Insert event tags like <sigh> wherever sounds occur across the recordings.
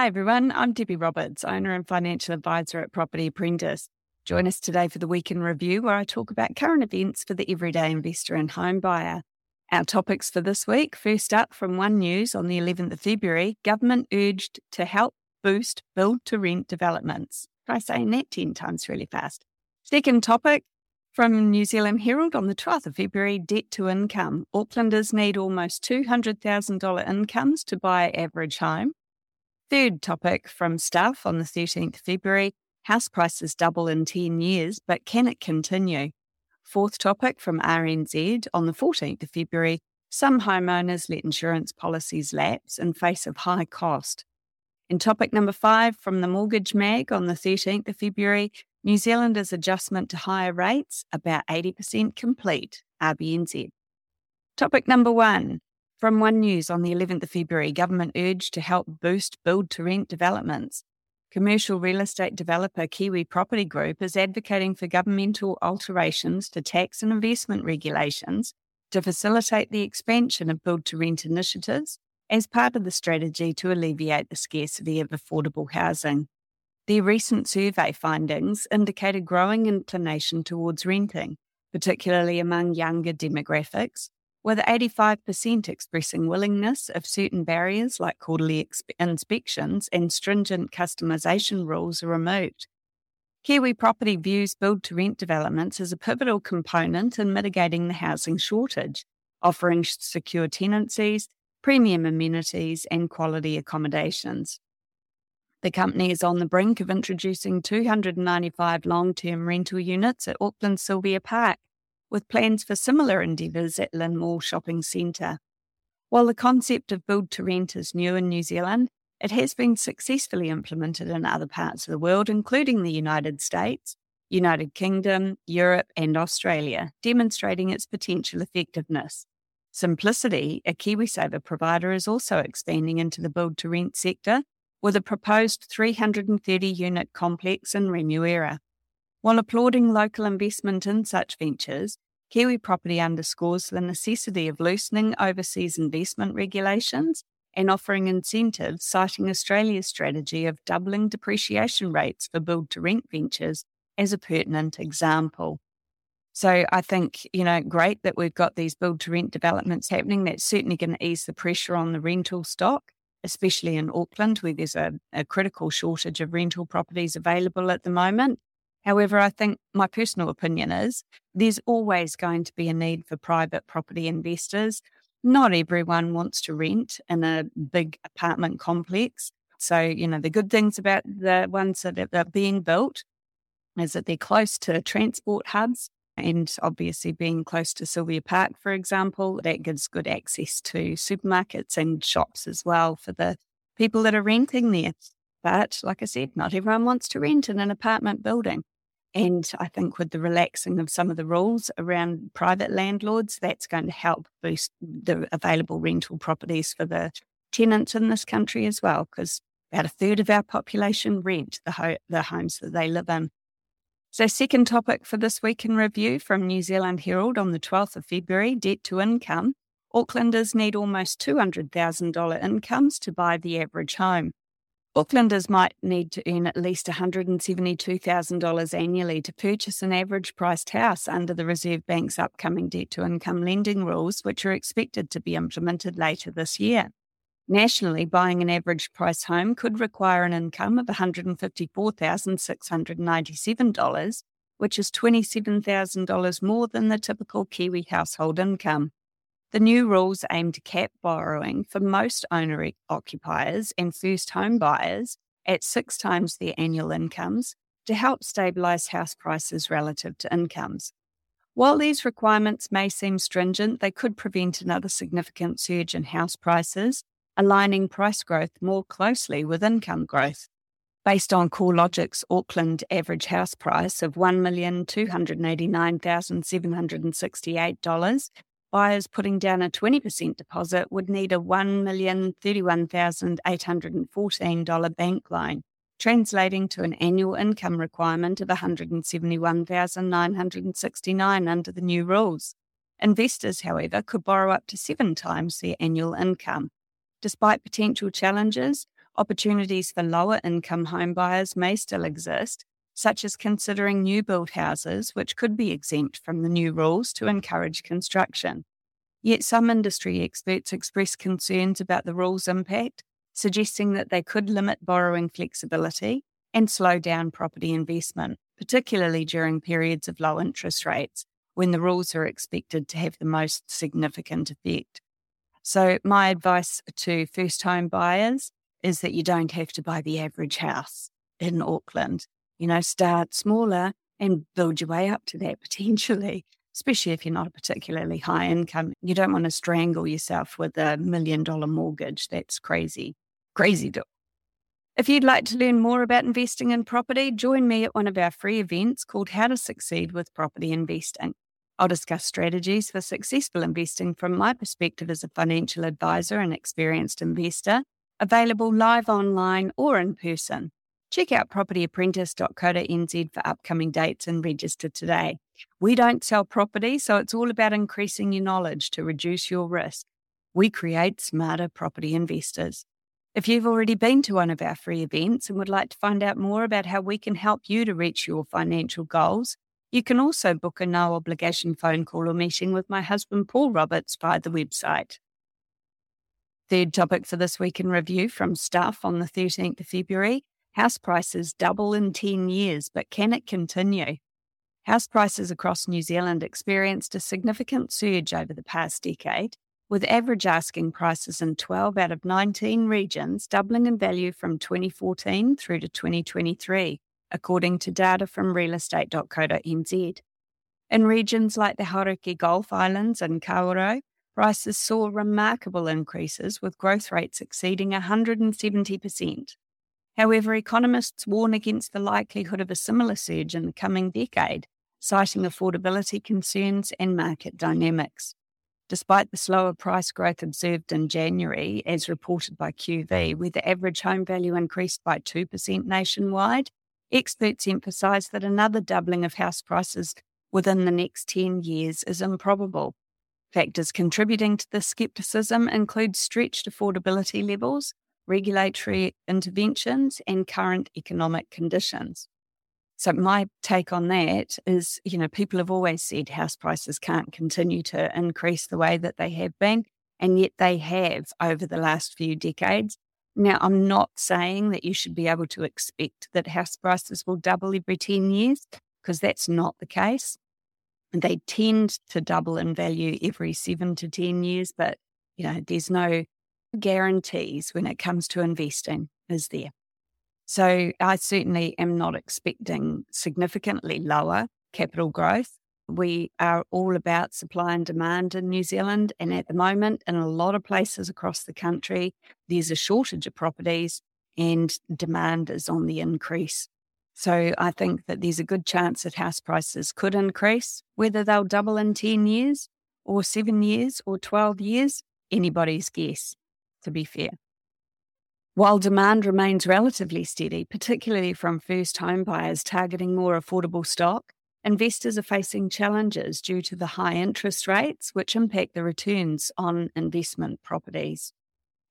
Hi, everyone. I'm Debbie Roberts, owner and financial advisor at Property Apprentice. Join us today for the Week in Review, where I talk about current events for the everyday investor and home buyer. Our topics for this week first up from One News on the 11th of February government urged to help boost build to rent developments. Try saying that 10 times really fast. Second topic from New Zealand Herald on the 12th of February debt to income. Aucklanders need almost $200,000 incomes to buy average home. Third topic from Stuff on the 13th February house prices double in 10 years, but can it continue? Fourth topic from RNZ on the 14th of February some homeowners let insurance policies lapse in face of high cost. In topic number five from the Mortgage Mag on the 13th of February, New Zealanders' adjustment to higher rates about 80% complete, RBNZ. Topic number one from One News on the 11th of February, government urged to help boost build to rent developments. Commercial real estate developer Kiwi Property Group is advocating for governmental alterations to tax and investment regulations to facilitate the expansion of build to rent initiatives as part of the strategy to alleviate the scarcity of affordable housing. Their recent survey findings indicate a growing inclination towards renting, particularly among younger demographics, with 85% expressing willingness if certain barriers like quarterly inspections and stringent customisation rules are removed. Kiwi Property views build to rent developments as a pivotal component in mitigating the housing shortage, offering secure tenancies, premium amenities, and quality accommodations. The company is on the brink of introducing 295 long term rental units at Auckland Sylvia Park, with plans for similar endeavours at Mall Shopping Centre. While the concept of build to rent is new in New Zealand, it has been successfully implemented in other parts of the world, including the United States, United Kingdom, Europe, and Australia, demonstrating its potential effectiveness. Simplicity, a KiwiSaver provider, is also expanding into the build to rent sector with a proposed 330 unit complex in Remuera. While applauding local investment in such ventures, Kiwi Property underscores the necessity of loosening overseas investment regulations and offering incentives, citing Australia's strategy of doubling depreciation rates for build to rent ventures as a pertinent example. So I think, you know, great that we've got these build to rent developments happening. That's certainly going to ease the pressure on the rental stock, especially in Auckland, where there's a, a critical shortage of rental properties available at the moment. However, I think my personal opinion is there's always going to be a need for private property investors. Not everyone wants to rent in a big apartment complex. So, you know, the good things about the ones that are being built is that they're close to transport hubs and obviously being close to Sylvia Park, for example, that gives good access to supermarkets and shops as well for the people that are renting there. But like I said, not everyone wants to rent in an apartment building. And I mm. think with the relaxing of some of the rules around private landlords, that's going to help boost the available rental properties for the tenants in this country as well, because about a third of our population rent the, ho- the homes that they live in. So, second topic for this week in review from New Zealand Herald on the 12th of February debt to income. Aucklanders need almost $200,000 incomes to buy the average home. Aucklanders might need to earn at least $172,000 annually to purchase an average priced house under the Reserve Bank's upcoming debt to income lending rules, which are expected to be implemented later this year. Nationally, buying an average price home could require an income of $154,697, which is $27,000 more than the typical Kiwi household income. The new rules aim to cap borrowing for most owner occupiers and first home buyers at six times their annual incomes to help stabilise house prices relative to incomes. While these requirements may seem stringent, they could prevent another significant surge in house prices, aligning price growth more closely with income growth. Based on CoreLogic's Auckland average house price of $1,289,768, buyers putting down a 20% deposit would need a $1,031,814 bank loan, translating to an annual income requirement of 171,969 under the new rules. Investors, however, could borrow up to seven times their annual income. Despite potential challenges, opportunities for lower income home buyers may still exist, such as considering new build houses, which could be exempt from the new rules to encourage construction. Yet some industry experts express concerns about the rules' impact, suggesting that they could limit borrowing flexibility and slow down property investment, particularly during periods of low interest rates when the rules are expected to have the most significant effect. So, my advice to first home buyers is that you don't have to buy the average house in Auckland. You know, start smaller and build your way up to that <laughs> potentially, especially if you're not a particularly high income. You don't want to strangle yourself with a million dollar mortgage. That's crazy, crazy. If you'd like to learn more about investing in property, join me at one of our free events called How to Succeed with Property Investing. I'll discuss strategies for successful investing from my perspective as a financial advisor and experienced investor, available live online or in person. Check out propertyapprentice.co.nz for upcoming dates and register today. We don't sell property, so it's all about increasing your knowledge to reduce your risk. We create smarter property investors. If you've already been to one of our free events and would like to find out more about how we can help you to reach your financial goals, you can also book a no obligation phone call or meeting with my husband, Paul Roberts, via the website. Third topic for this week in review from Stuff on the 13th of February House prices double in 10 years, but can it continue? House prices across New Zealand experienced a significant surge over the past decade, with average asking prices in 12 out of 19 regions doubling in value from 2014 through to 2023 according to data from realestate.co.nz. In regions like the Hauraki Gulf Islands and Kawerau, prices saw remarkable increases with growth rates exceeding 170%. However, economists warn against the likelihood of a similar surge in the coming decade, citing affordability concerns and market dynamics. Despite the slower price growth observed in January, as reported by QV, where the average home value increased by 2% nationwide, Experts emphasise that another doubling of house prices within the next 10 years is improbable. Factors contributing to this scepticism include stretched affordability levels, regulatory interventions, and current economic conditions. So, my take on that is you know, people have always said house prices can't continue to increase the way that they have been, and yet they have over the last few decades. Now, I'm not saying that you should be able to expect that house prices will double every 10 years, because that's not the case. They tend to double in value every seven to 10 years, but you know, there's no guarantees when it comes to investing, is there? So I certainly am not expecting significantly lower capital growth we are all about supply and demand in New Zealand. And at the moment, in a lot of places across the country, there's a shortage of properties and demand is on the increase. So I think that there's a good chance that house prices could increase. Whether they'll double in 10 years or seven years or 12 years, anybody's guess, to be fair. While demand remains relatively steady, particularly from first home buyers targeting more affordable stock, investors are facing challenges due to the high interest rates, which impact the returns on investment properties.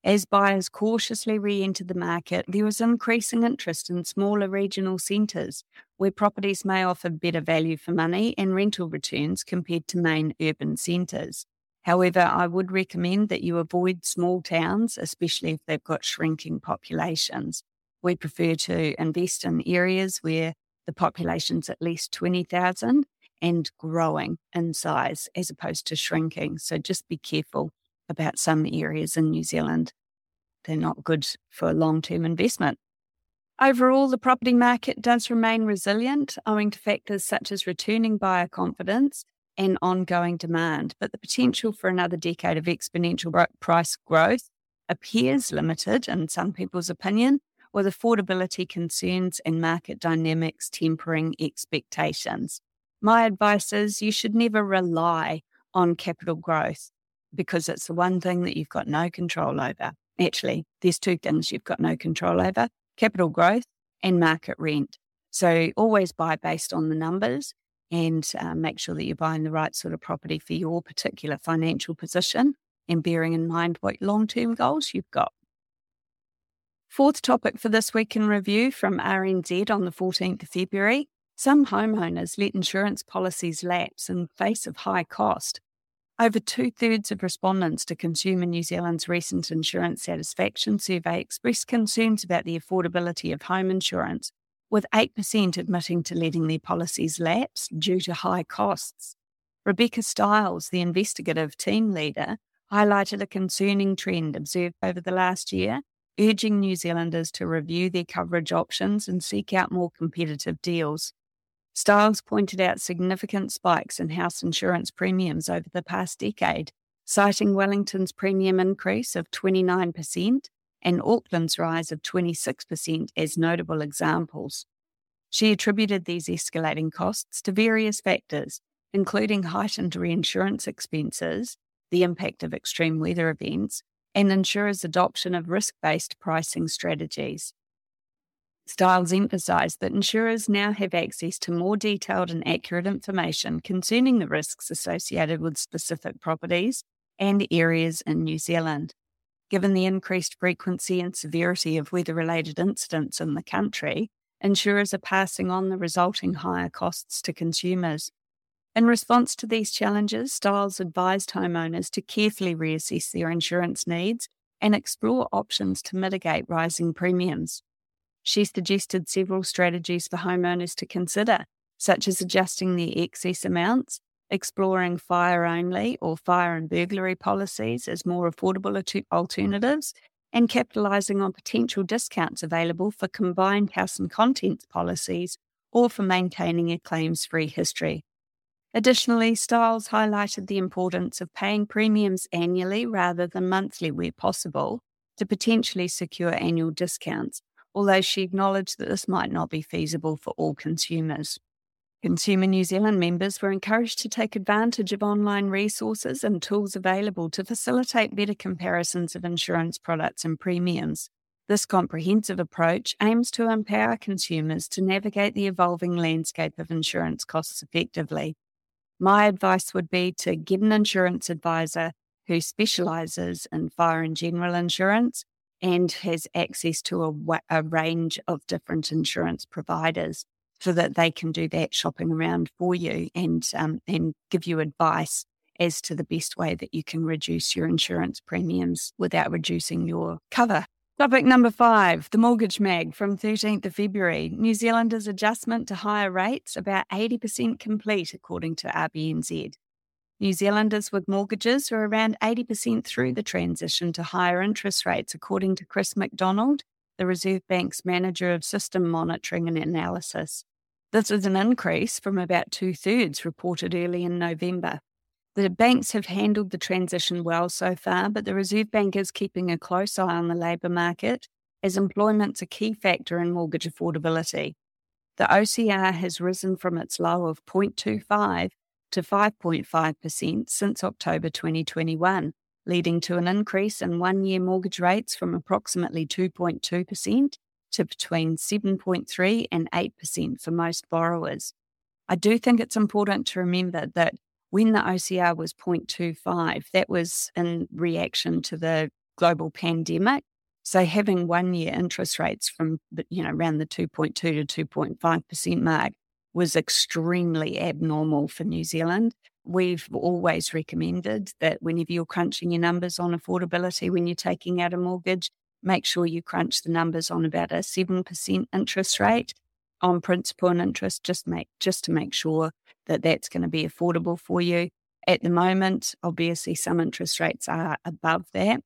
As buyers cautiously re enter the market, there is increasing interest in smaller regional centres where properties may offer better value for money and rental returns compared to main urban centres. However, I would recommend that you avoid small towns, especially if they've got shrinking populations. We prefer to invest in areas where the population's at least 20,000 and growing in size as opposed to shrinking. So just be careful about some areas in New Zealand. They're not good for long term investment. Overall, the property market does remain resilient owing to factors such as returning buyer confidence and ongoing demand, but the potential for another decade of exponential price growth appears limited in some people's opinion, with affordability concerns and market dynamics tempering expectations. My advice is you should never rely on capital growth because it's the one thing that you've got no control over. Actually, there's two things you've got no control over capital growth and market rent. So always buy based on the numbers and uh, make sure that you're buying the right sort of property for your particular financial position and bearing in mind what long term goals you've got. Fourth topic for this week in review from RNZ on the 14th of February. Some homeowners let insurance policies lapse in face of high cost. Over two thirds of respondents to Consumer New Zealand's recent insurance satisfaction survey expressed concerns about the affordability of home insurance, with 8% admitting to letting their policies lapse due to high costs. Rebecca Stiles, the investigative team leader, highlighted a concerning trend observed over the last year urging New Zealanders to review their coverage options and seek out more competitive deals. Stiles pointed out significant spikes in house insurance premiums over the past decade, citing Wellington's premium increase of 29% and Auckland's rise of 26% as notable examples. She attributed these escalating costs to various factors, including heightened reinsurance expenses, the impact of extreme weather events, and insurers' adoption of risk based pricing strategies. Stiles emphasised that insurers now have access to more detailed and accurate information concerning the risks associated with specific properties and areas in New Zealand. Given the increased frequency and severity of weather related incidents in the country, insurers are passing on the resulting higher costs to consumers. In response to these challenges, Stiles advised homeowners to carefully reassess their insurance needs and explore options to mitigate rising premiums. She suggested several strategies for homeowners to consider, such as adjusting their excess amounts, exploring fire only or fire and burglary policies as more affordable alternatives, and capitalising on potential discounts available for combined house and contents policies or for maintaining a claims free history. Additionally, Stiles highlighted the importance of paying premiums annually rather than monthly where possible to potentially secure annual discounts, although she acknowledged that this might not be feasible for all consumers. Consumer New Zealand members were encouraged to take advantage of online resources and tools available to facilitate better comparisons of insurance products and premiums. This comprehensive approach aims to empower consumers to navigate the evolving landscape of insurance costs effectively my advice would be to get an insurance advisor who specializes in fire and general insurance and has access to a, a, range of different insurance providers so that they can do that shopping around for you and um, and give you advice as to the best way that you can reduce your insurance premiums without reducing your cover. Topic number five, the mortgage mag from 13th of February. New Zealanders' adjustment to higher rates about 80% complete, according to RBNZ. New Zealanders with mortgages are around 80% through the transition to higher interest rates, according to Chris McDonald, the Reserve Bank's manager of system monitoring and analysis. This is an increase from about two thirds reported early in November. The banks have handled the transition well so far, but the Reserve Bank is keeping a close eye on the labour market as employment's a key factor in mortgage affordability. The OCR has risen from its low of 0.25 to 5.5% since October 2021, leading to an increase in one year mortgage rates from approximately 2.2% to between 7.3 and 8% for most borrowers. I do think it's important to remember that when the OCR was 0.25, that was in reaction to the global pandemic. So having one year interest rates from you know around the 2.2 to 2.5% mark was extremely abnormal for New Zealand. We've always recommended that whenever you're crunching your numbers on affordability when you're taking out a mortgage, make sure you crunch the numbers on about a 7% interest rate on principal and interest just make just to make sure that that's going to be affordable for you. At the moment, obviously, some interest rates are above that,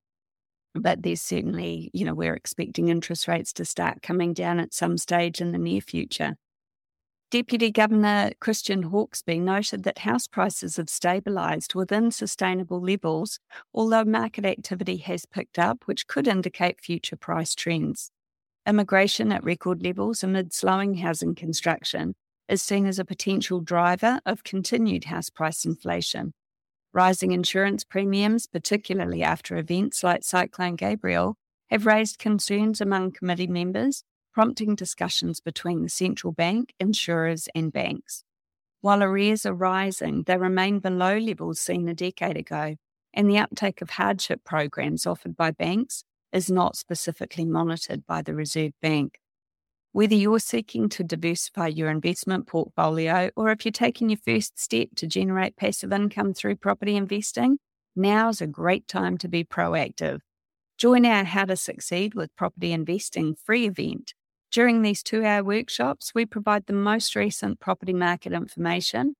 but there's certainly, you know, we're expecting interest rates to start coming down at some stage in the near future. Deputy Governor Christian Hawkesby noted that house prices have stabilised within sustainable levels, although market activity has picked up, which could indicate future price trends. Immigration at record levels amid slowing housing construction is seen as a potential driver of continued house price inflation. Rising insurance premiums, particularly after events like Cyclone Gabrielle, have raised concerns among committee members, prompting discussions between the central bank, insurers, and banks. While arrears are rising, they remain below levels seen a decade ago, and the uptake of hardship programs offered by banks is not specifically monitored by the Reserve Bank. Whether you're seeking to diversify your investment portfolio or if you're taking your first step to generate passive income through property investing, now's a great time to be proactive. Join our How to Succeed with Property Investing free event. During these two hour workshops, we provide the most recent property market information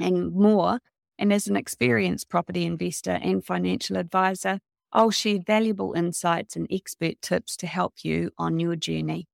and more. And as an experienced property investor and financial advisor, I'll share valuable insights and expert tips to help you on your journey.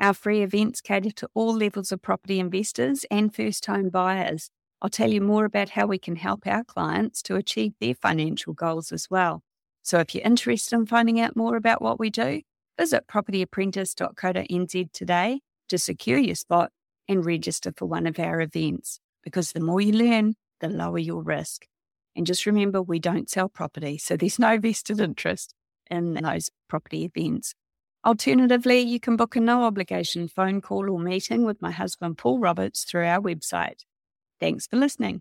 Our free events cater to all levels of property investors and first home buyers. I'll tell you more about how we can help our clients to achieve their financial goals as well. So if you're interested in finding out more about what we do, visit propertyapprentice.co.nz today to secure your spot and register for one of our events. Because the more you learn, the lower your risk. And just remember, we don't sell property, so there's no <laughs> vested interest in those property events. Alternatively, you can book a no obligation phone call or meeting with my husband, Paul Roberts, through our website. Thanks for listening.